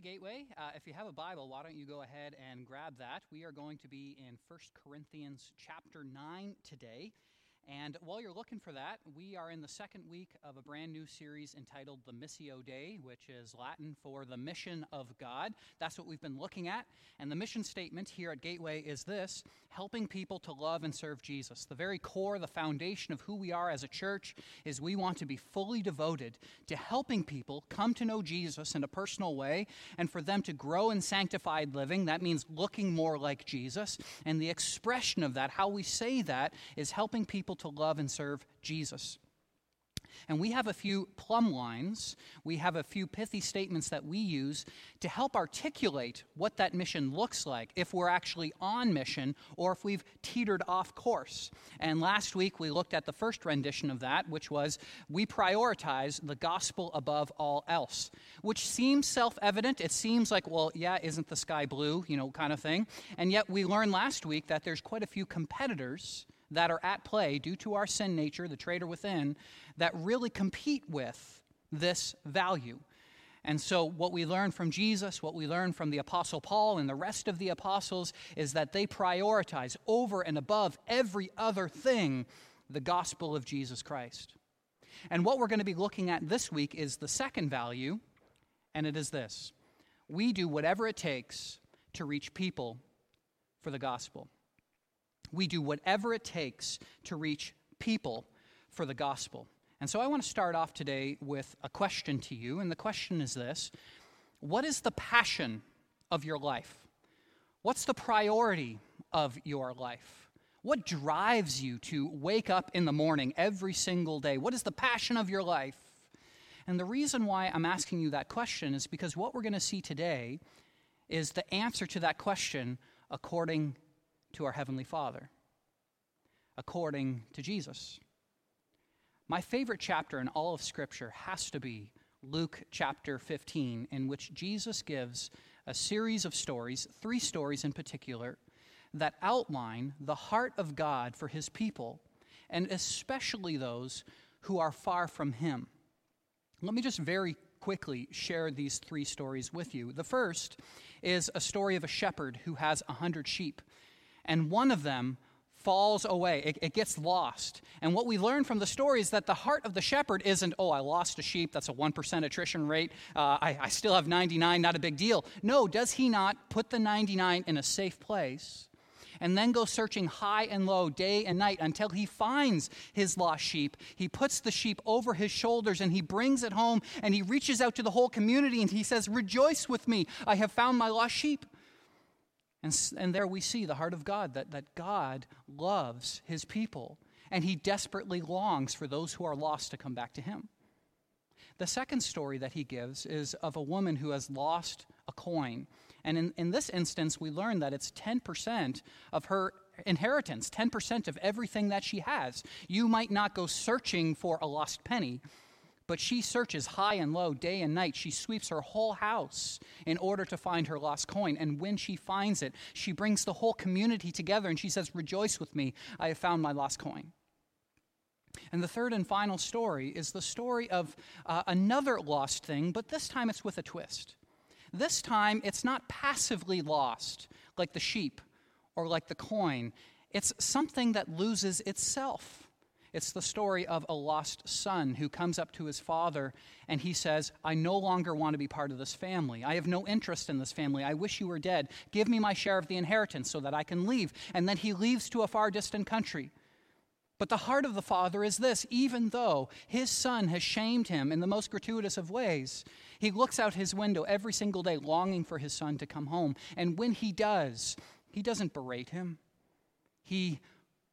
Hey, Gateway, uh, if you have a Bible, why don't you go ahead and grab that? We are going to be in 1 Corinthians chapter 9 today. And while you're looking for that, we are in the second week of a brand new series entitled the Missio Dei, which is Latin for the mission of God. That's what we've been looking at. And the mission statement here at Gateway is this helping people to love and serve Jesus. The very core, the foundation of who we are as a church is we want to be fully devoted to helping people come to know Jesus in a personal way and for them to grow in sanctified living. That means looking more like Jesus. And the expression of that, how we say that, is helping people to love and serve Jesus. And we have a few plumb lines, we have a few pithy statements that we use to help articulate what that mission looks like, if we're actually on mission or if we've teetered off course. And last week we looked at the first rendition of that, which was we prioritize the gospel above all else, which seems self evident. It seems like, well, yeah, isn't the sky blue, you know, kind of thing. And yet we learned last week that there's quite a few competitors that are at play due to our sin nature, the traitor within, that really compete with this value. And so, what we learn from Jesus, what we learn from the Apostle Paul and the rest of the apostles, is that they prioritize over and above every other thing the gospel of Jesus Christ. And what we're going to be looking at this week is the second value, and it is this we do whatever it takes to reach people for the gospel. We do whatever it takes to reach people for the gospel. And so I want to start off today with a question to you, and the question is this What is the passion of your life? What's the priority of your life? What drives you to wake up in the morning every single day? What is the passion of your life? And the reason why I'm asking you that question is because what we're going to see today is the answer to that question according to our Heavenly Father, according to Jesus. My favorite chapter in all of Scripture has to be Luke chapter 15, in which Jesus gives a series of stories, three stories in particular, that outline the heart of God for his people, and especially those who are far from him. Let me just very quickly share these three stories with you. The first is a story of a shepherd who has a hundred sheep and one of them falls away. It, it, gets lost. And what we learn from the story is that the heart of the shepherd isn't, oh, I lost a sheep, that's a 1% attrition rate, uh, I, I still have 99, not a big deal. No, does he not put the 99 in a safe place? And then go searching high and low, day and night, until he finds his lost sheep. He puts the sheep over his shoulders and he brings it home and he reaches out to the whole community and he says, Rejoice with me, I have found my lost sheep. And, and there we see the heart of God that, that God loves his people and he desperately longs for those who are lost to come back to him. The second story that he gives is of a woman who has lost a coin. And in, in this instance, we learn that it's 10% of her inheritance, 10% of everything that she has. You might not go searching for a lost penny, but she searches high and low, day and night. She sweeps her whole house in order to find her lost coin. And when she finds it, she brings the whole community together and she says, Rejoice with me, I have found my lost coin. And the third and final story is the story of uh, another lost thing, but this time it's with a twist. This time it's not passively lost like the sheep or like the coin, it's something that loses itself. It's the story of a lost son who comes up to his father and he says, I no longer want to be part of this family. I have no interest in this family. I wish you were dead. Give me my share of the inheritance so that I can leave. And then he leaves to a far distant country. But the heart of the father is this even though his son has shamed him in the most gratuitous of ways, he looks out his window every single day longing for his son to come home. And when he does, he doesn't berate him, he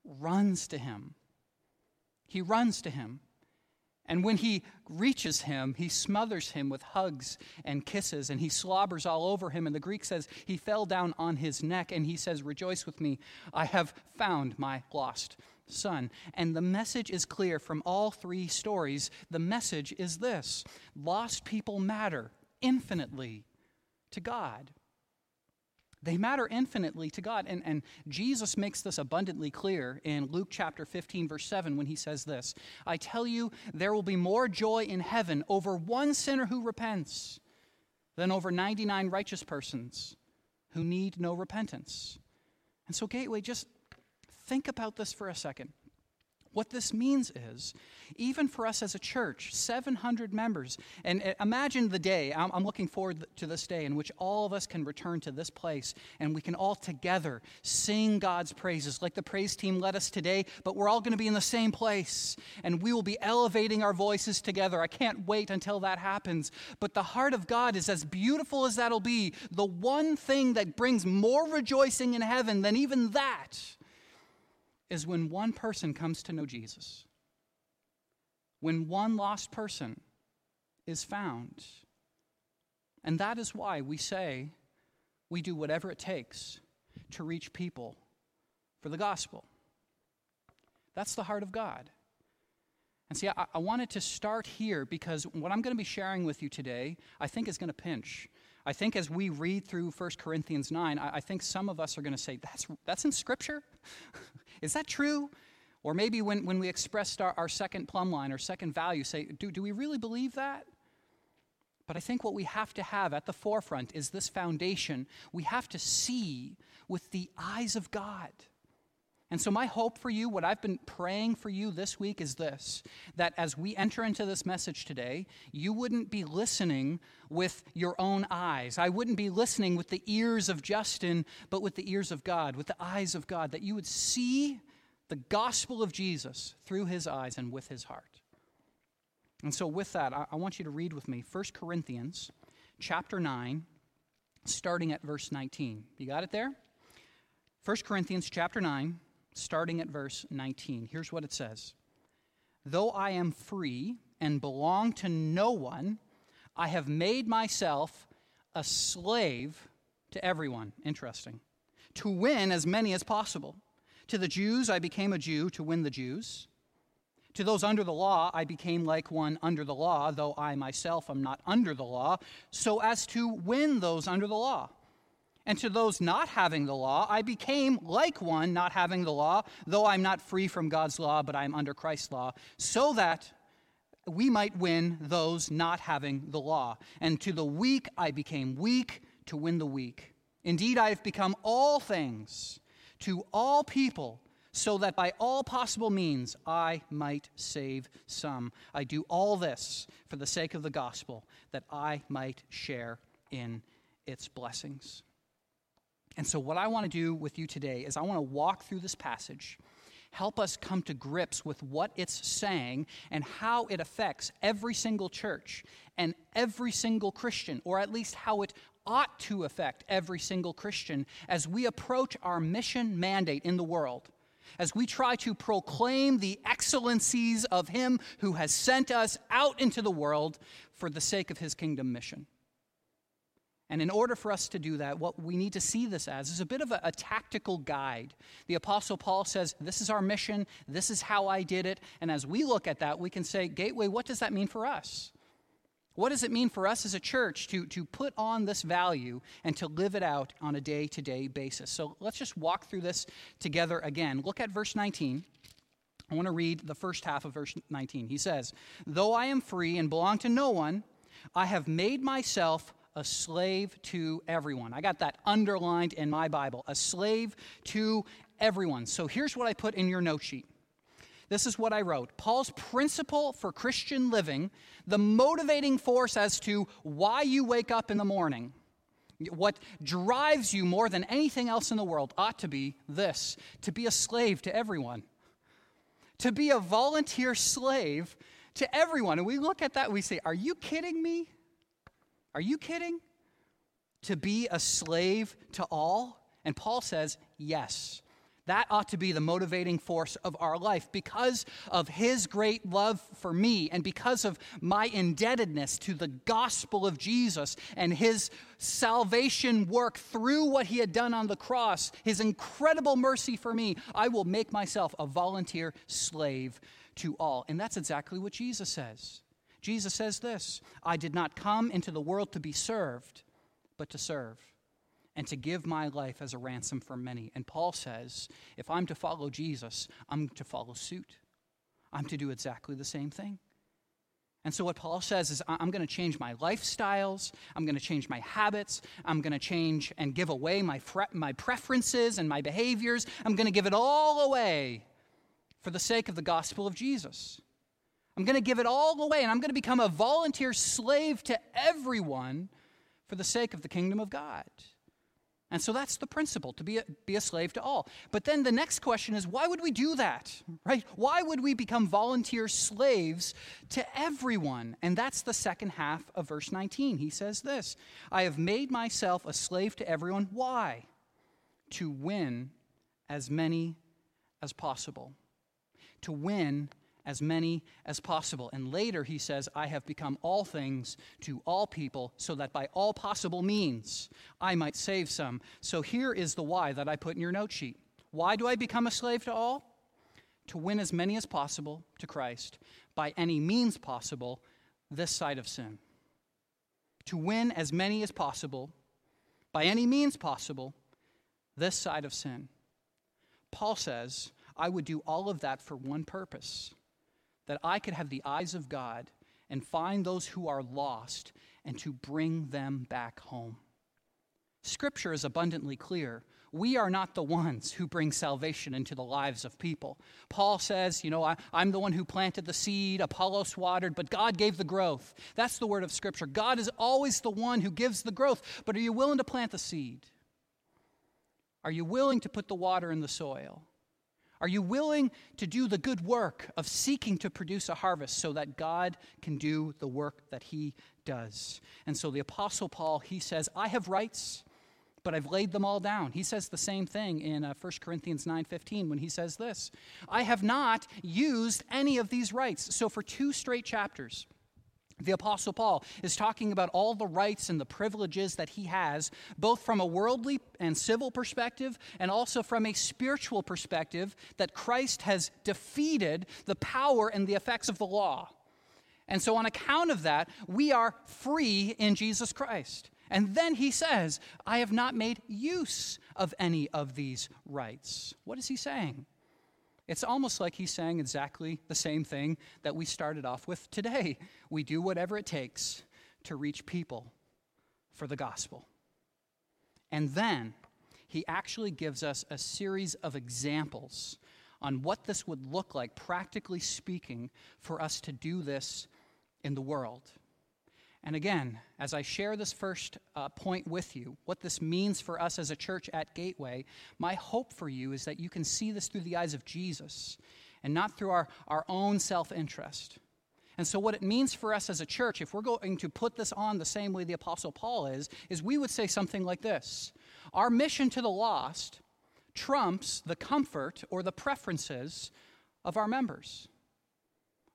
runs to him he runs to him. And when he reaches him, he smothers him with hugs and kisses, and he slobbers all over him. And the Greek says he fell down on his neck, and he says, Rejoice with me, I have found my lost son. And the message is clear from all three stories. The message is this lost people matter infinitely to God. They matter infinitely to God. And, and Jesus makes this abundantly clear in Luke chapter 15, verse 7, when he says this I tell you, there will be more joy in heaven over one sinner who repents than over 99 righteous persons who need no repentance. And so, Gateway, just think about this for a second. What this means is, even for us as a church, 700 members, and uh, imagine the day, I'm, I'm, looking forward to this day in which all of us can return to this place and we can all together sing God's praises like the praise team led us today, but we're all going to be in the same place and we will be elevating our voices together. I can't wait until that happens. But the heart of God is as beautiful as that'll be. The one thing that brings more rejoicing in heaven than even that is when one person comes to know Jesus. When one lost person is found. And that is why we say we do whatever it takes to reach people for the gospel. That's the heart of God. And see, I, I, wanted to start here because what I'm going to be sharing with you today, I think is going to pinch. I think as we read through 1 Corinthians 9, I, I think some of us are going to say, that's, that's in Scripture? Is that true? Or maybe when, when we expressed our, our second plumb line, our second value, say, do, do we really believe that? But I think what we have to have at the forefront is this foundation. We have to see with the eyes of God. And so, my hope for you, what I've been praying for you this week is this that as we enter into this message today, you wouldn't be listening with your own eyes. I wouldn't be listening with the ears of Justin, but with the ears of God, with the eyes of God, that you would see the gospel of Jesus through his eyes and with his heart. And so, with that, I, want you to read with me 1 Corinthians chapter 9, starting at verse 19. You got it there? 1 Corinthians chapter 9 starting at verse 19. Here's what it says Though I am free and belong to no one, I have made myself a slave to everyone. Interesting. To win as many as possible. To the Jews, I became a Jew to win the Jews. To those under the law, I became like one under the law, though I myself am not under the law, so as to win those under the law. And to those not having the law, I became like one not having the law, though I'm not free from God's law, but I'm under Christ's law, so that we might win those not having the law. And to the weak, I became weak to win the weak. Indeed, I have become all things to all people, so that by all possible means I might save some. I do all this for the sake of the gospel, that I might share in its blessings. And so, what I want to do with you today is I want to walk through this passage, help us come to grips with what it's saying and how it affects every single church and every single Christian, or at least how it ought to affect every single Christian as we approach our mission mandate in the world. As we try to proclaim the excellencies of Him who has sent us out into the world for the sake of His kingdom mission. And in order for us to do that, what we need to see this as is a bit of a, a, tactical guide. The Apostle Paul says, This is our mission, this is how I did it. And as we look at that, we can say, Gateway, what does that mean for us? What does it mean for us as a church to, to put on this value and to live it out on a day to day basis? So let's just walk through this together again. Look at verse 19. I want to read the first half of verse 19. He says, Though I am free and belong to no one, I have made myself a slave to everyone. I got that underlined in my Bible. A slave to everyone. So here's what I put in your note sheet. This is what I wrote Paul's principle for Christian living, the motivating force as to why you wake up in the morning. What drives you more than anything else in the world ought to be this to be a slave to everyone, to be a volunteer slave to everyone. And we look at that, we say, Are you kidding me? Are you kidding? To be a slave to all? And Paul says, yes. That ought to be the motivating force of our life because of his great love for me and because of my indebtedness to the gospel of Jesus and his salvation work through what he had done on the cross, his incredible mercy for me. I will make myself a volunteer slave to all. And that's exactly what Jesus says. Jesus says this I did not come into the world to be served, but to serve, and to give my life as a ransom for many. And Paul says, if I'm to follow Jesus, I'm to follow suit. I'm to do exactly the same thing. And so, what Paul says is, I'm going to change my lifestyles. I'm going to change my habits. I'm going to change and give away my, my preferences and my behaviors. I'm going to give it all away for the sake of the gospel of Jesus. I'm going to give it all away, and I'm going to become a volunteer slave to everyone for the sake of the kingdom of God. And so that's the principle to be a, be a slave to all. But then the next question is why would we do that? Right? Why would we become volunteer slaves to everyone? And that's the second half of verse 19. He says this I have made myself a slave to everyone. Why? To win as many as possible. To win as many as possible. And later he says, I have become all things to all people, so that by all possible means I might save some. So here is the why that I put in your note sheet. Why do I become a slave to all? To win as many as possible to Christ by any means possible this side of sin. To win as many as possible by any means possible this side of sin. Paul says, I would do all of that for one purpose that I could have the eyes of God and find those who are lost and to bring them back home. Scripture is abundantly clear. We are not the ones who bring salvation into the lives of people. Paul says, You know, I, am the one who planted the seed, Apollos watered, but God gave the growth. That's the word of Scripture. God is always the one who gives the growth. But are you willing to plant the seed? Are you willing to put the water in the soil? Are you willing to do the good work of seeking to produce a harvest so that God can do the work that he does? And so the apostle Paul, he says, I have rights, but I've laid them all down. He says the same thing in uh, 1 Corinthians 9:15 when he says this, I have not used any of these rights. So for two straight chapters, the Apostle Paul is talking about all the rights and the privileges that he has, both from a worldly and civil perspective, and also from a spiritual perspective, that Christ has defeated the power and the effects of the law. And so, on account of that, we are free in Jesus Christ. And then he says, I have not made use of any of these rights. What is he saying? It's almost like he's saying exactly the same thing that we started off with today. We do whatever it takes to reach people for the gospel. And then he actually gives us a series of examples on what this would look like, practically speaking, for us to do this in the world. And again, as I share this first uh, point with you, what this means for us as a church at Gateway, my hope for you is that you can see this through the eyes of Jesus and not through our, our own self interest. And so, what it means for us as a church, if we're going to put this on the same way the Apostle Paul is, is we would say something like this Our mission to the lost trumps the comfort or the preferences of our members.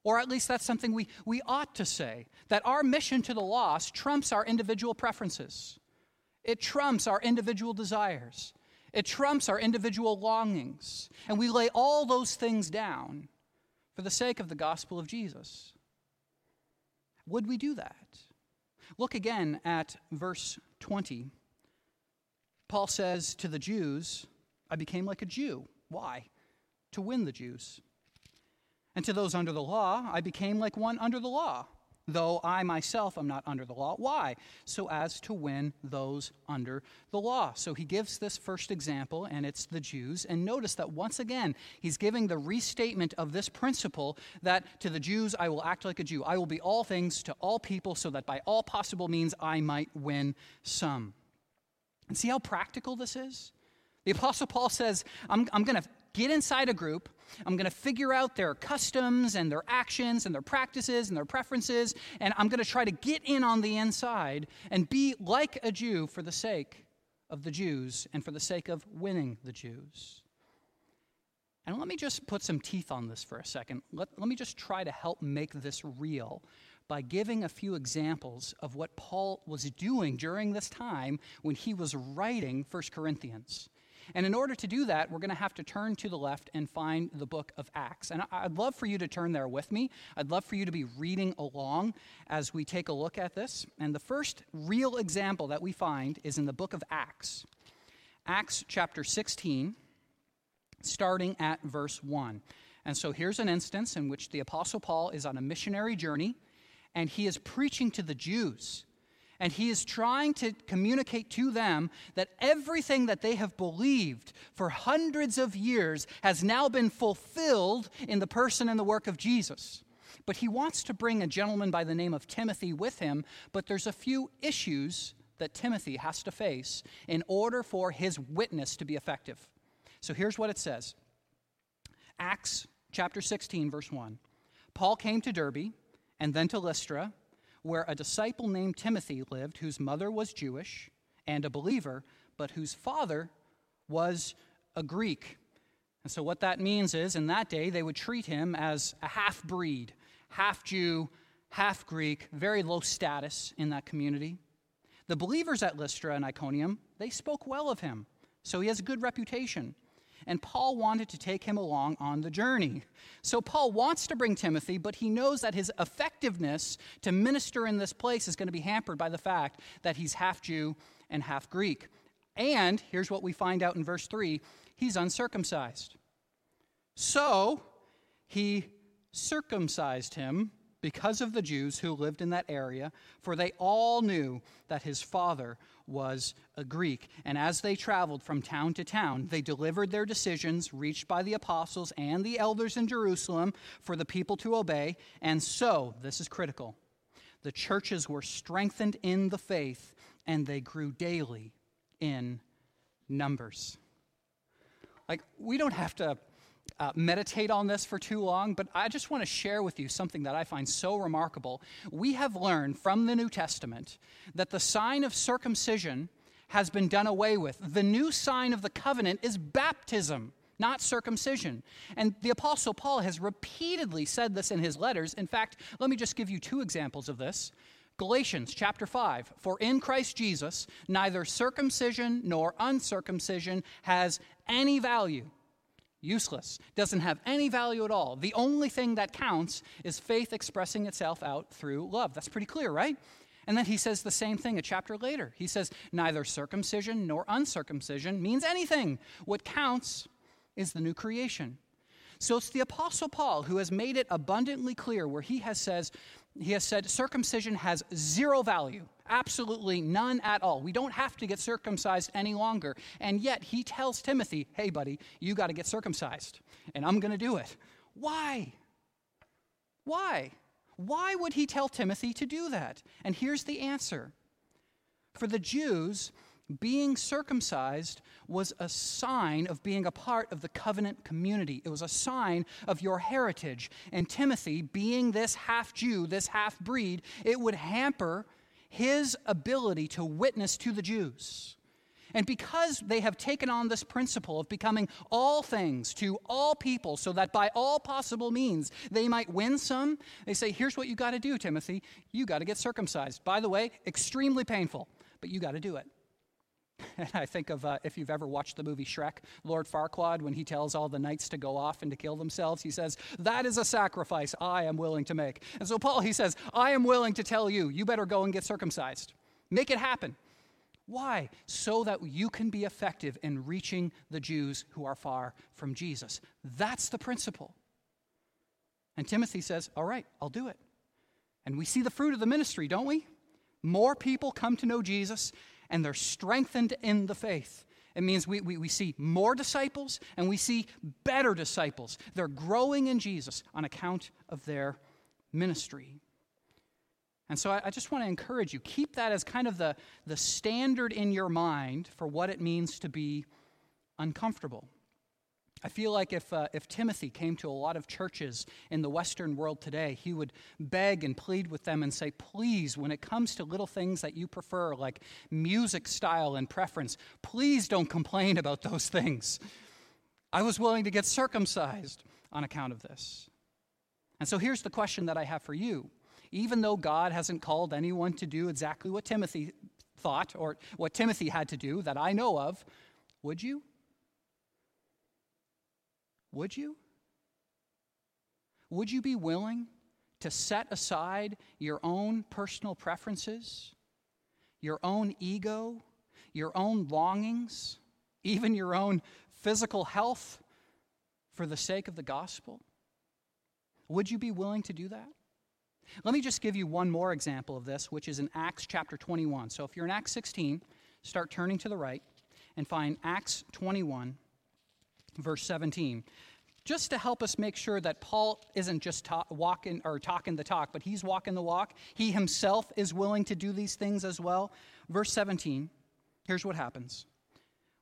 Or at least that's something we, we ought to say that our mission to the lost trumps our individual preferences, it trumps our individual desires, it trumps our individual longings. And we lay all those things down for the sake of the gospel of Jesus. Would we do that? Look again at verse 20. Paul says to the Jews, I became like a Jew. Why? To win the Jews. And to those under the law, I became like one under the law, though I myself am not under the law. Why? So as to win those under the law. So he gives this first example, and it's the Jews. And notice that once again, he's giving the restatement of this principle that to the Jews, I will act like a Jew. I will be all things to all people, so that by all possible means I might win some. And see how practical this is? The Apostle Paul says, I'm, I'm going to get inside a group. I'm going to figure out their customs and their actions and their practices and their preferences, and I'm going to try to get in on the inside and be like a Jew for the sake of the Jews and for the sake of winning the Jews. And let me just put some teeth on this for a second. Let, let me just try to help make this real by giving a few examples of what Paul was doing during this time when he was writing 1 Corinthians. And in order to do that, we're going to have to turn to the left and find the book of Acts. And I'd love for you to turn there with me. I'd love for you to be reading along as we take a look at this. And the first real example that we find is in the book of Acts, Acts chapter 16, starting at verse 1. And so here's an instance in which the Apostle Paul is on a missionary journey and he is preaching to the Jews. And he is trying to communicate to them that everything that they have believed for hundreds of years has now been fulfilled in the person and the work of Jesus. But he wants to bring a gentleman by the name of Timothy with him, but there's a few issues that Timothy has to face in order for his witness to be effective. So here's what it says Acts chapter 16, verse 1. Paul came to Derbe and then to Lystra, where a disciple named Timothy lived, whose mother was Jewish and a believer, but whose father was a Greek. And so, what that means is, in that day, they would treat him as a half breed, half Jew, half Greek, very low status in that community. The believers at Lystra and Iconium, they spoke well of him, so he has a good reputation. And Paul wanted to take him along on the journey. So Paul wants to bring Timothy, but he knows that his effectiveness to minister in this place is going to be hampered by the fact that he's half Jew and half Greek. And here's what we find out in verse 3 he's uncircumcised. So he circumcised him because of the Jews who lived in that area, for they all knew that his father was a Greek. And as they traveled from town to town, they delivered their decisions reached by the apostles and the elders in Jerusalem for the people to obey. And so, this is critical, the churches were strengthened in the faith and they grew daily in numbers. Like, we don't have to uh, meditate on this for too long, but I just want to share with you something that I find so remarkable. We have learned from the New Testament that the sign of circumcision has been done away with. The new sign of the covenant is baptism, not circumcision. And the Apostle Paul has repeatedly said this in his letters. In fact, let me just give you two examples of this. Galatians chapter 5 For in Christ Jesus, neither circumcision nor uncircumcision has any value useless, doesn't have any value at all. The only thing that counts is faith expressing itself out through love. That's pretty clear, right? And then he says the same thing a chapter later. He says, Neither circumcision nor uncircumcision means anything. What counts is the new creation. So it's the Apostle Paul who has made it abundantly clear where he has says, he has said circumcision has zero value, absolutely none at all. We don't have to get circumcised any longer. And yet he tells Timothy, hey, buddy, you got to get circumcised, and I'm going to do it. Why? Why? Why would he tell Timothy to do that? And here's the answer. For the Jews, being circumcised was a sign of being a part of the covenant community. It was a sign of your heritage. And Timothy, being this half Jew, this half breed, it would hamper his ability to witness to the Jews. And because they have taken on this principle of becoming all things to all people, so that by all possible means they might win some, they say, here's what you got to do, Timothy. You got to get circumcised. By the way, extremely painful, but you got to do it. And I think of uh, if you've ever watched the movie Shrek, Lord Farquaad, when he tells all the knights to go off and to kill themselves, he says, That is a sacrifice I am willing to make. And so Paul, he says, I am willing to tell you, you better go and get circumcised. Make it happen. Why? So that you can be effective in reaching the Jews who are far from Jesus. That's the principle. And Timothy says, All right, I'll do it. And we see the fruit of the ministry, don't we? More people come to know Jesus, and they're strengthened in the faith. It means we, we, we see more disciples and we see better disciples. They're growing in Jesus on account of their ministry. And so I, I just want to encourage you keep that as kind of the, the standard in your mind for what it means to be uncomfortable. I feel like if, uh, if Timothy came to a lot of churches in the Western world today, he would beg and plead with them and say, please, when it comes to little things that you prefer, like music style and preference, please don't complain about those things. I was willing to get circumcised on account of this. And so here's the question that I have for you. Even though God hasn't called anyone to do exactly what Timothy thought or what Timothy had to do that I know of, would you? Would you? Would you be willing to set aside your own personal preferences, your own ego, your own longings, even your own physical health for the sake of the gospel? Would you be willing to do that? Let me just give you one more example of this, which is in Acts chapter 21. So if you're in Acts 16, start turning to the right and find Acts 21, verse 17 just to help us make sure that Paul isn't just talk, walking or talking the talk, but he's walking the walk. He himself is willing to do these things as well. Verse 17, here's what happens.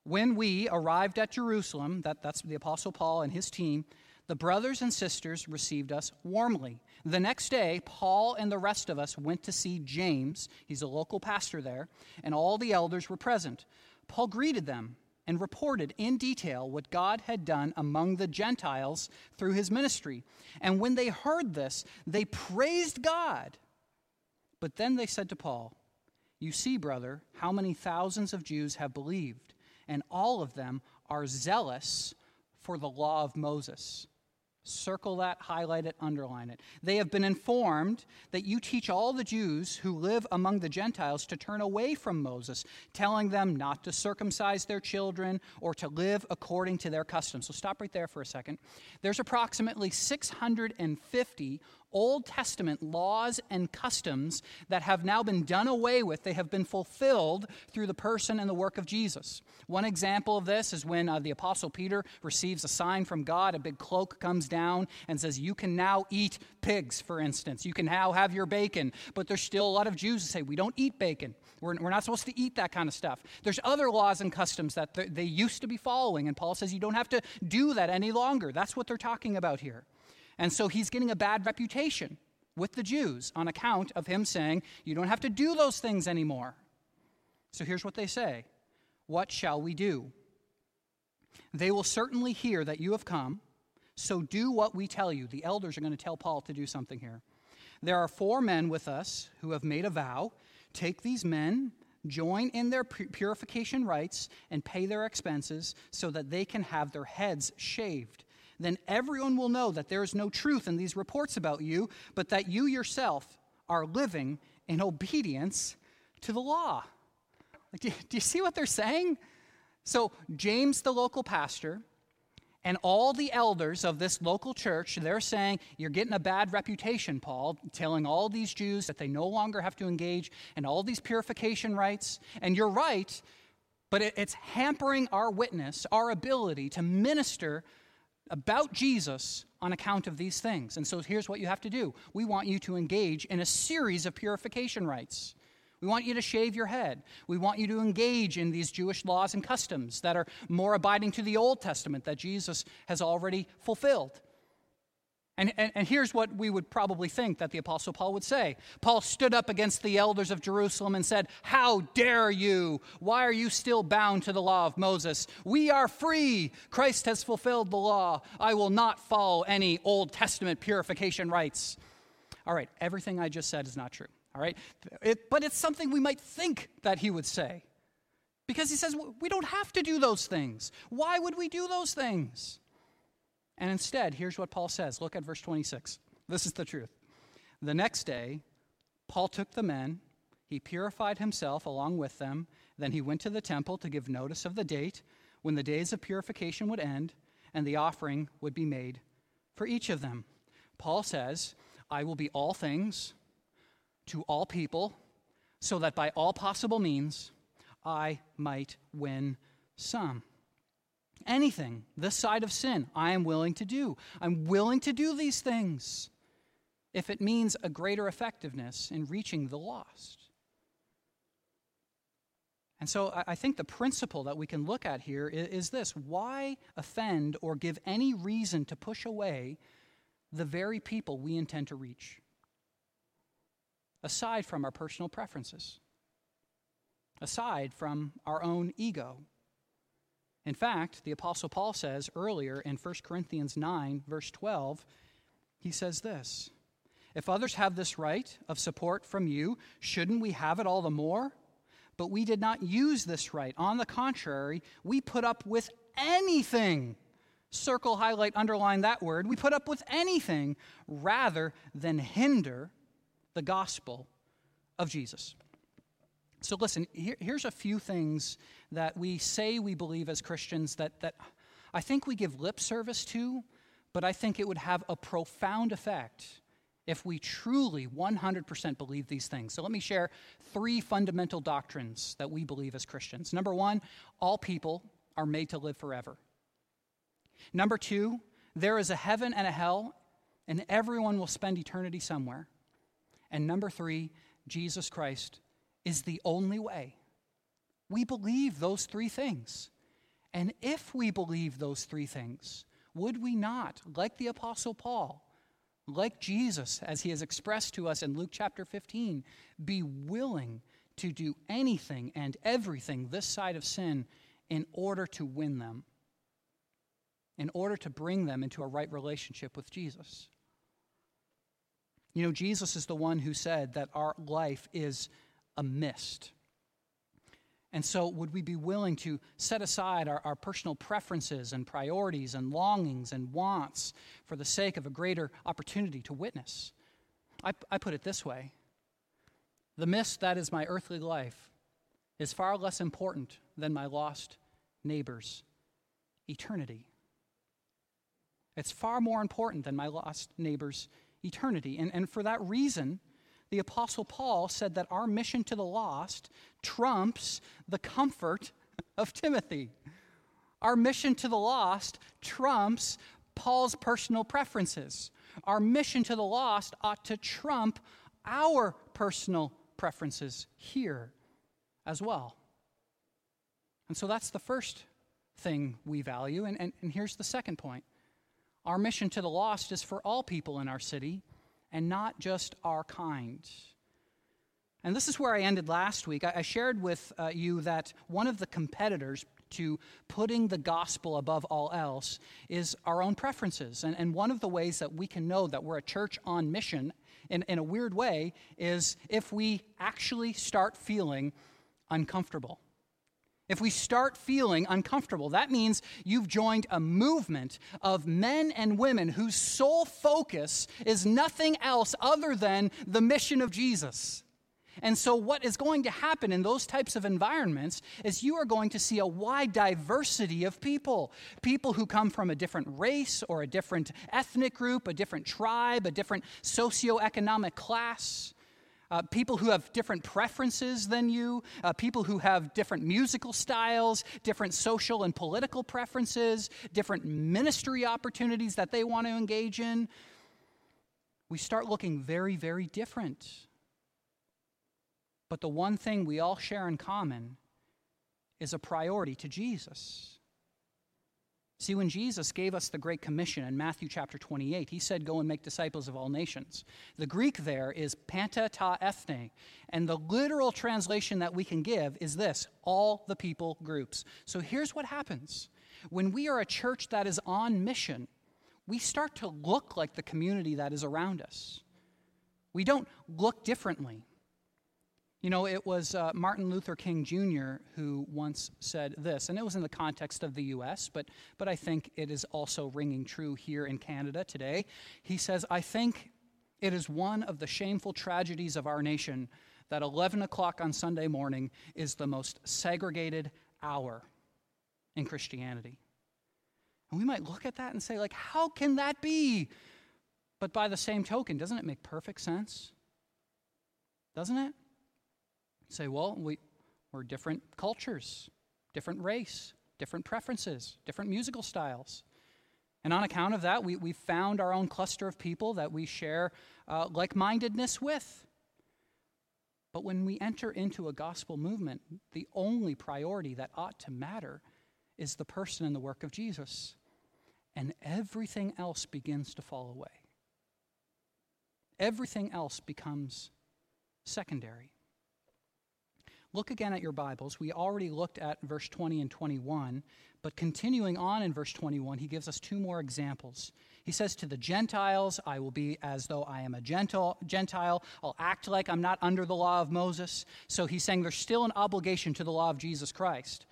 When we arrived at Jerusalem, that, that's the Apostle Paul and his team, the brothers and sisters received us warmly. The next day, Paul and the rest of us went to see James. He's a local pastor there, and all the elders were present. Paul greeted them and reported in detail what God had done among the Gentiles through his ministry. And when they heard this, they praised God. But then they said to Paul, You see, brother, how many thousands of Jews have believed, and all of them are zealous for the law of Moses. Circle that, highlight it, underline it. They have been informed that you teach all the Jews who live among the Gentiles to turn away from Moses, telling them not to circumcise their children or to live according to their customs. So stop right there for a second. There's approximately 650 Old Testament laws and customs that have now been done away with. They have been fulfilled through the person and the work of Jesus. One example of this is when uh, the Apostle Peter receives a sign from God. A big cloak comes down and says, You can now eat pigs, for instance. You can now have your bacon. But there's still a lot of Jews who say, We don't eat bacon. We're, we're not supposed to eat that kind of stuff. There's other laws and customs that they used to be following. And Paul says, You don't have to do that any longer. That's what they're talking about here. And so he's getting a bad reputation with the Jews on account of him saying, You don't have to do those things anymore. So here's what they say What shall we do? They will certainly hear that you have come, so do what we tell you. The elders are going to tell Paul to do something here. There are four men with us who have made a vow. Take these men, join in their purification rites, and pay their expenses so that they can have their heads shaved then everyone will know that there is no truth in these reports about you, but that you yourself are living in obedience to the law. do, you, do you see what they're saying? So, James, the local pastor, and all the elders of this local church, they're saying, You're getting a bad reputation, Paul, telling all these Jews that they no longer have to engage in all these purification rites. And you're right, but it's hampering our witness, our ability to minister about Jesus on account of these things. And so here's what you have to do we want you to engage in a series of purification rites. We want you to shave your head. We want you to engage in these Jewish laws and customs that are more abiding to the Old Testament that Jesus has already fulfilled. And, and, and, here's what we would probably think that the Apostle Paul would say Paul stood up against the elders of Jerusalem and said, How dare you? Why are you still bound to the law of Moses? We are free. Christ has fulfilled the law. I will not follow any Old Testament purification rites. All right, everything I just said is not true. All right? It, but it's something we might think that he would say. Because he says, We don't have to do those things. Why would we do those things? And instead, here's what Paul says. Look at verse 26. This is the truth. The next day, Paul took the men, he purified himself along with them, then he went to the temple to give notice of the date when the days of purification would end and the offering would be made for each of them. Paul says, I will be all things to all people, so that by all possible means I might win some anything this side of sin, I am willing to do. I'm willing to do these things if it means a greater effectiveness in reaching the lost. And so I think the principle that we can look at here is this why offend or give any reason to push away the very people we intend to reach, aside from our personal preferences, aside from our own ego? In fact, the Apostle Paul says earlier in 1 Corinthians 9, verse 12, he says this If others have this right of support from you, shouldn't we have it all the more? But we did not use this right. On the contrary, we put up with anything. Circle, highlight, underline that word. We put up with anything rather than hinder the gospel of Jesus. So, listen, here, here's a few things that we say we believe as Christians that, that I think we give lip service to, but I think it would have a profound effect if we truly 100% believe these things. So let me share three fundamental doctrines that we believe as Christians. Number one, all people are made to live forever. Number two, there is a heaven and a hell, and everyone will spend eternity somewhere. And number three, Jesus Christ is the only way. We believe those three things. And if we believe those three things, would we not, like the Apostle Paul, like Jesus, as he has expressed to us in Luke chapter 15, be willing to do anything and everything this side of sin in order to win them, in order to bring them into a right relationship with Jesus? You know, Jesus is the one who said that our life is a mist. And so, would we be willing to set aside our, our personal preferences and priorities and longings and wants for the sake of a greater opportunity to witness? I, I put it this way The mist that is my earthly life is far less important than my lost neighbor's eternity. It's far more important than my lost neighbor's eternity. And, and for that reason, the Apostle Paul said that our mission to the lost trumps the comfort of Timothy. Our mission to the lost trumps Paul's personal preferences. Our mission to the lost ought to trump our personal preferences here as well. And so that's the first thing we value. And, and, and here's the second point our mission to the lost is for all people in our city and not just our kind. And this is where I ended last week. I, shared with uh, you that one of the competitors to putting the gospel above all else is our own preferences. And, and one of the ways that we can know that we're a church on mission in, in a weird way is if we actually start feeling uncomfortable. If we start feeling uncomfortable, that means you've joined a movement of men and women whose sole focus is nothing else other than the mission of Jesus. And so, what is going to happen in those types of environments is you are going to see a wide diversity of people. People who come from a different race or a different ethnic group, a different tribe, a different socioeconomic class uh, people who have different preferences than you, uh, people who have different musical styles, different social and political preferences, different ministry opportunities that they want to engage in. We start looking very, very different. But the one thing we all share in common is a priority to Jesus. See, when Jesus gave us the Great Commission in Matthew chapter 28, he said, Go and make disciples of all nations. The Greek there is panta ta ethne, and the literal translation that we can give is this all the people groups. So here's what happens when we are a church that is on mission, we start to look like the community that is around us. We don't look differently. You know, it was uh, Martin Luther King Jr. who once said this, and it was in the context of the U.S., but, but I think it is also ringing true here in Canada today. He says, I think it is one of the shameful tragedies of our nation that 11 o'clock on Sunday morning is the most segregated hour in Christianity. And we might look at that and say, like, how can that be? But by the same token, doesn't it make perfect sense? Doesn't it? Say, well, we, we're different cultures, different race, different preferences, different musical styles. And on account of that, we, we found our own cluster of people that we share uh, like mindedness with. But when we enter into a gospel movement, the only priority that ought to matter is the person and the work of Jesus. And everything else begins to fall away. Everything else becomes secondary. Look again at your Bibles. We already looked at verse 20 and 21, but continuing on in verse 21, he gives us two more examples. He says, To the Gentiles, I will be as though I am a Gentile. I'll act like I'm not under the law of Moses. So he's saying there's still an obligation to the law of Jesus Christ.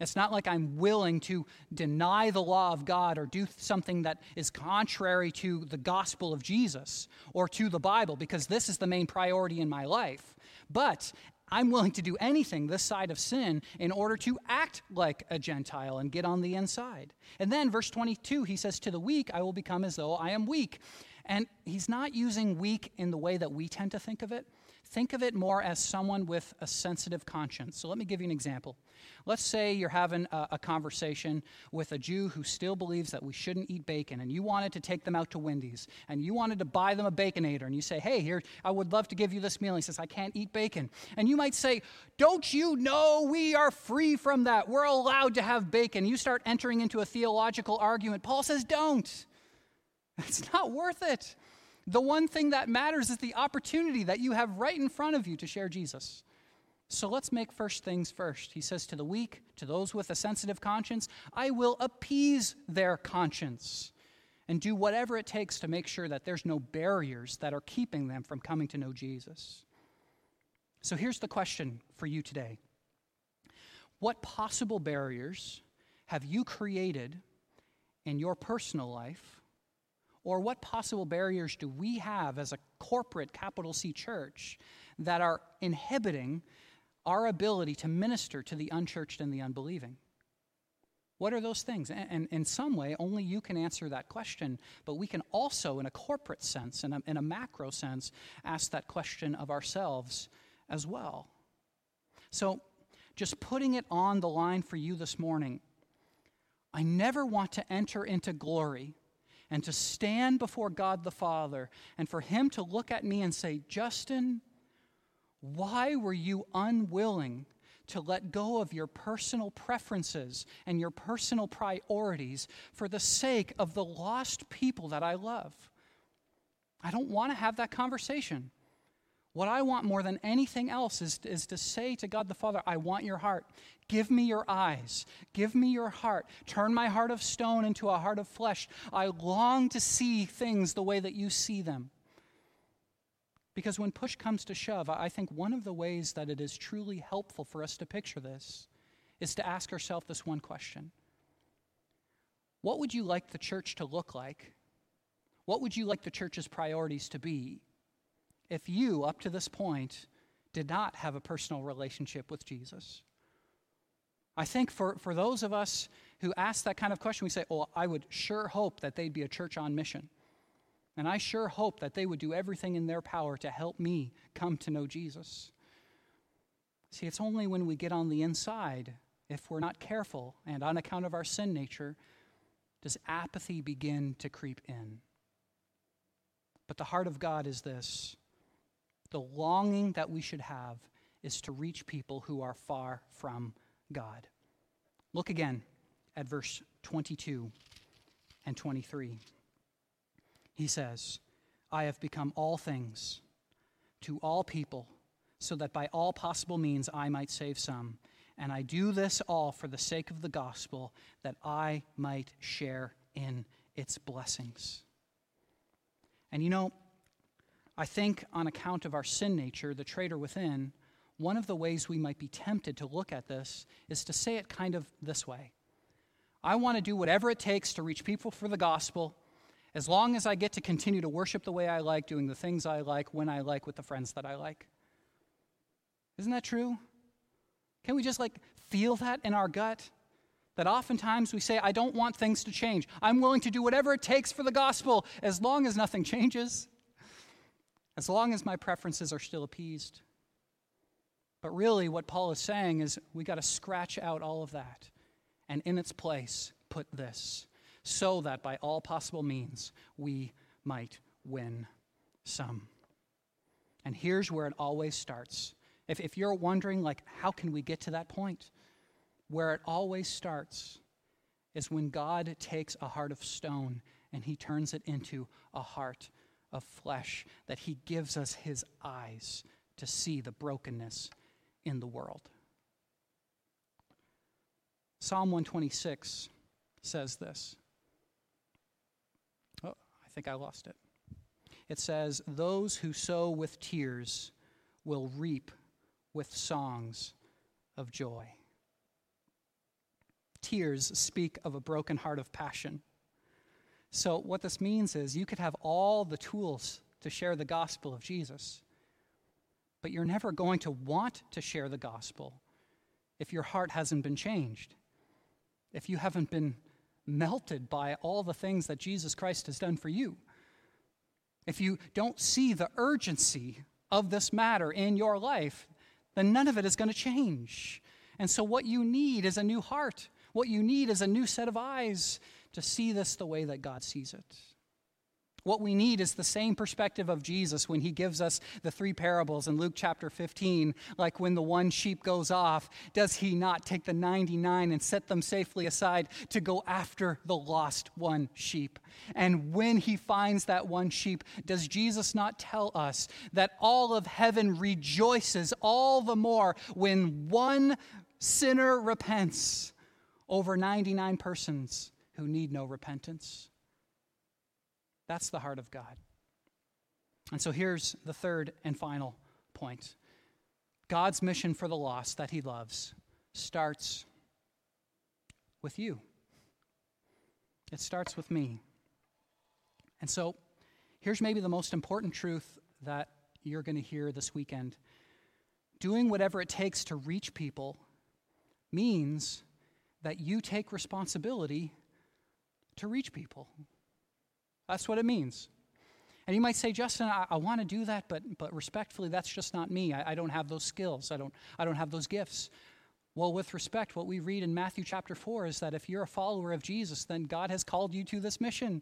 It's not like I'm willing to deny the law of God or do something that is contrary to the gospel of Jesus or to the Bible, because this is the main priority in my life. But I'm willing to do anything this side of sin in order to act like a Gentile and get on the inside. And then, verse 22, he says, To the weak I will become as though I am weak. And he's not using weak in the way that we tend to think of it. Think of it more as someone with a sensitive conscience. So let me give you an example. Let's say you're having a, a, conversation with a Jew who still believes that we shouldn't eat bacon, and you wanted to take them out to Wendy's, and you wanted to buy them a baconator, and you say, Hey, here, I would love to give you this meal. he says, I can't eat bacon. And you might say, Don't you know we are free from that? We're allowed to have bacon. You start entering into a theological argument. Paul says, Don't. It's not worth it. The one thing that matters is the opportunity that you have right in front of you to share Jesus. So let's make first things first. He says to the weak, to those with a sensitive conscience, I will appease their conscience and do whatever it takes to make sure that there's no barriers that are keeping them from coming to know Jesus. So here's the question for you today What possible barriers have you created in your personal life? Or what possible barriers do we have as a corporate capital C church that are inhibiting our ability to minister to the unchurched and the unbelieving? What are those things? And, and, in some way, only you can answer that question, but we can also, in a corporate sense, in a, in a macro sense, ask that question of ourselves as well. So, just putting it on the line for you this morning, I never want to enter into glory and to stand before God the Father and for Him to look at me and say, Justin, why were you unwilling to let go of your personal preferences and your personal priorities for the sake of the lost people that I love? I don't want to have that conversation. What I want more than anything else is, is to say to God the Father, I want your heart. Give me your eyes. Give me your heart. Turn my heart of stone into a heart of flesh. I long to see things the way that you see them. Because when push comes to shove, I think one of the ways that it is truly helpful for us to picture this is to ask ourselves this one question What would you like the church to look like? What would you like the church's priorities to be if you, up to this point, did not have a personal relationship with Jesus? I think for, for those of us who ask that kind of question, we say, Oh, I would sure hope that they'd be a church on mission. And I sure hope that they would do everything in their power to help me come to know Jesus. See, it's only when we get on the inside, if we're not careful, and on account of our sin nature, does apathy begin to creep in. But the heart of God is this the longing that we should have is to reach people who are far from God. Look again at verse 22 and 23 he says, I have become all things to all people, so that by all possible means I might save some. And I do this all for the sake of the gospel, that I might share in its blessings. And you know, I think on account of our sin nature, the traitor within, one of the ways we might be tempted to look at this is to say it kind of this way I want to do whatever it takes to reach people for the gospel, as long as I get to continue to worship the way I like, doing the things I like, when I like, with the friends that I like. Isn't that true? Can we just like feel that in our gut? That oftentimes we say, I don't want things to change. I'm willing to do whatever it takes for the gospel as long as nothing changes, as long as my preferences are still appeased. But really, what Paul is saying is we got to scratch out all of that and in its place put this so that by all possible means we might win some. And here's where it always starts. If, if you're wondering, like, how can we get to that point? Where it always starts is when God takes a heart of stone and he turns it into a heart of flesh, that he gives us his eyes to see the brokenness in the world. Psalm 126 says this Oh, I think I lost it. It says, Those who sow with tears will reap with songs of joy. Tears speak of a broken heart of passion. So, what this means is you could have all the tools to share the gospel of Jesus, but you're never going to want to share the gospel if your heart hasn't been changed, if you haven't been melted by all the things that Jesus Christ has done for you. if you don't see the urgency of this matter in your life, then none of it is going to change. And so, what you need is a new heart. What you need is a new set of eyes to see this the way that God sees it. What we need is the same perspective of Jesus when he gives us the three parables in Luke chapter 15. Like when the one sheep goes off, does he not take the 99 and set them safely aside to go after the lost one sheep? And when he finds that one sheep, does Jesus not tell us that all of heaven rejoices all the more when one sinner repents over 99 persons who need no repentance? That's the heart of God. And so here's the third and final point God's mission for the lost that he loves starts with you. It starts with me. And so here's maybe the most important truth that you're going to hear this weekend. Doing whatever it takes to reach people means that you take responsibility to reach people. That's what it means. And you might say, Justin, I, I want to do that, but, but respectfully, that's just not me. I, I don't have those skills, I don't, I don't have those gifts. Well, with respect, what we read in Matthew chapter 4 is that if you're a follower of Jesus, then God has called you to this mission.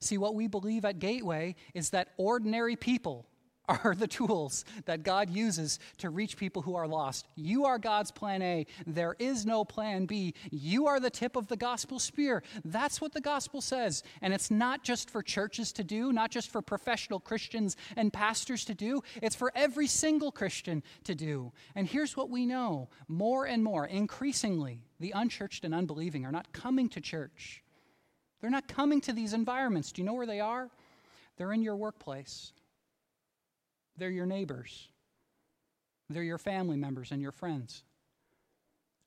See, what we believe at Gateway is that ordinary people are the tools that God uses to reach people who are lost. You are God's plan A. There is no plan B. You are the tip of the gospel spear. That's what the gospel says. And it's not just for churches to do, not just for professional Christians and pastors to do, it's for every single Christian to do. And here's what we know more and more, increasingly, the unchurched and unbelieving are not coming to church. They're not coming to these environments. Do you know where they are? They're in your workplace. They're your neighbors, they're your family members and your friends.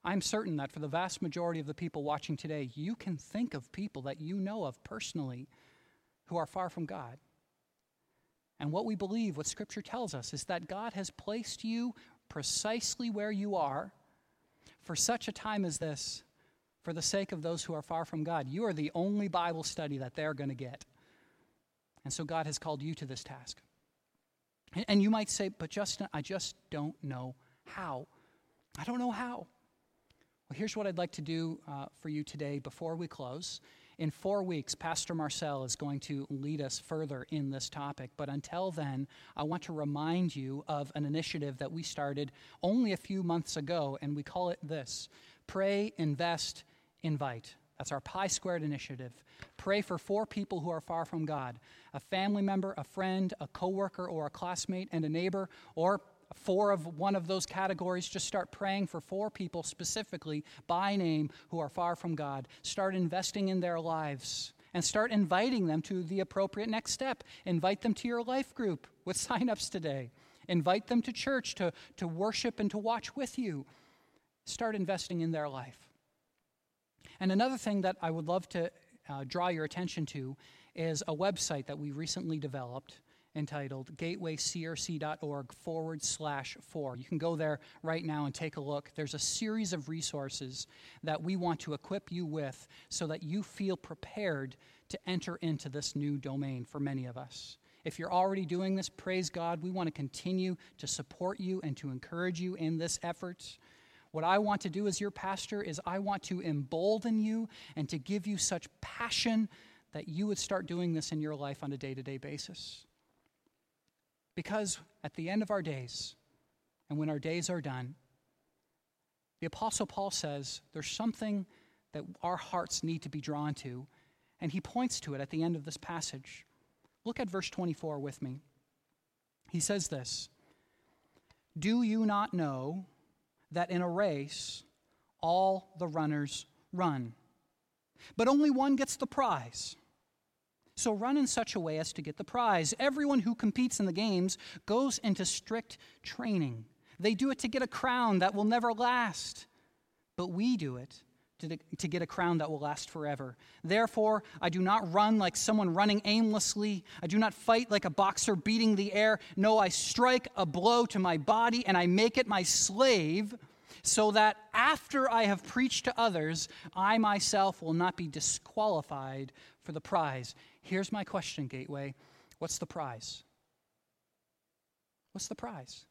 I'm certain that for the vast majority of the people watching today, you can think of people that you know of personally who are far from God. And what we believe, what Scripture tells us, is that God has placed you precisely where you are for such a time as this, for the sake of those who are far from God. You are the only Bible study that they're going to get. And so God has called you to this task. And you might say, but Justin, I just don't know how. I don't know how. Well, here's what I'd like to do uh, for you today before we close. In four weeks, Pastor Marcel is going to lead us further in this topic. But until then, I want to remind you of an initiative that we started only a few months ago, and we call it this Pray, Invest, Invite. That's our Pi Squared initiative. Pray for four people who are far from God a family member, a friend, a coworker, or a classmate, and a neighbor, or four of one of those categories. Just start praying for four people specifically by name who are far from God. Start investing in their lives and start inviting them to the appropriate next step. Invite them to your life group with signups today. Invite them to church to, to worship and to watch with you. Start investing in their life. And another thing that I would love to uh, draw your attention to is a website that we recently developed entitled gatewaycrc.org forward slash four. You can go there right now and take a look. There's a series of resources that we want to equip you with so that you feel prepared to enter into this new domain for many of us. If you're already doing this, praise God. We want to continue to support you and to encourage you in this effort. What I want to do as your pastor is I want to embolden you and to give you such passion that you would start doing this in your life on a day to day basis. Because at the end of our days, and when our days are done, the Apostle Paul says there's something that our hearts need to be drawn to, and he points to it at the end of this passage. Look at verse 24 with me. He says this Do you not know that in a race, all the runners run, but only one gets the prize. So run in such a way as to get the prize. Everyone who competes in the games goes into strict training. They do it to get a crown that will never last, but we do it to, to get a crown that will last forever. Therefore, I do not run like someone running aimlessly. I do not fight like a boxer beating the air. No, I strike a blow to my body and I make it my slave, so that after I have preached to others, I myself will not be disqualified for the prize. Here's my question, Gateway What's the prize? What's the prize?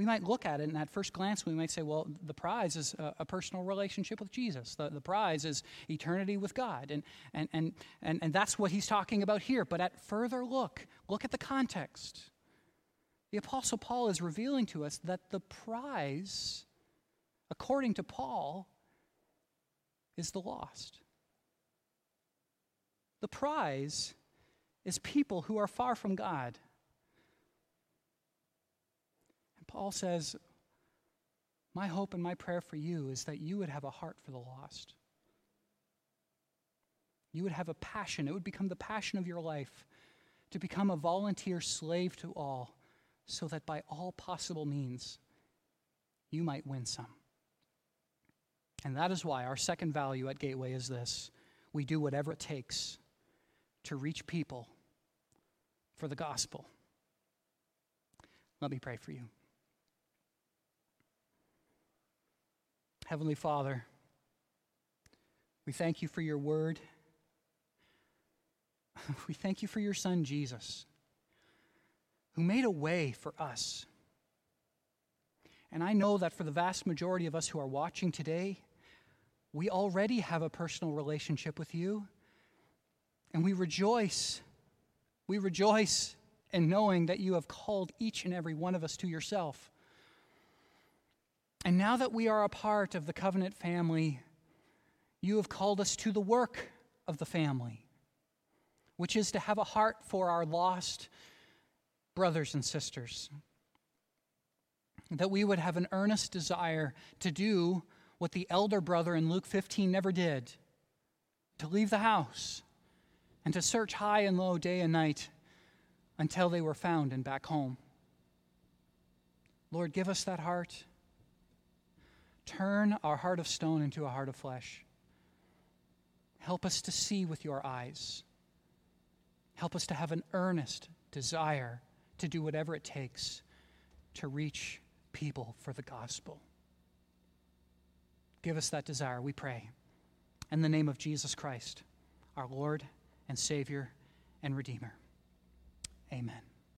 We might look at it, and at first glance, we might say, well, the prize is a, a, personal relationship with Jesus. The, the prize is eternity with God. And, and, and, and, and that's what he's talking about here. But at further look, look at the context. The Apostle Paul is revealing to us that the prize, according to Paul, is the lost. The prize is people who are far from God. And Paul says, My hope and my prayer for you is that you would have a heart for the lost. You would have a passion, it would become the passion of your life to become a volunteer slave to all, so that by all possible means you might win some. And that is why our second value at Gateway is this we do whatever it takes to reach people for the gospel. Let me pray for you. Heavenly Father, we thank you for your word. We thank you for your Son, Jesus, who made a way for us. And I know that for the vast majority of us who are watching today, we already have a personal relationship with you. And we rejoice. We rejoice in knowing that you have called each and every one of us to yourself. And now that we are a part of the covenant family, you have called us to the work of the family, which is to have a heart for our lost brothers and sisters. That we would have an earnest desire to do what the elder brother in Luke 15 never did to leave the house and to search high and low day and night until they were found and back home. Lord, give us that heart. Turn our heart of stone into a heart of flesh. Help us to see with your eyes. Help us to have an earnest desire to do whatever it takes to reach people for the gospel. Give us that desire, we pray. In the name of Jesus Christ, our Lord and Savior and Redeemer. Amen.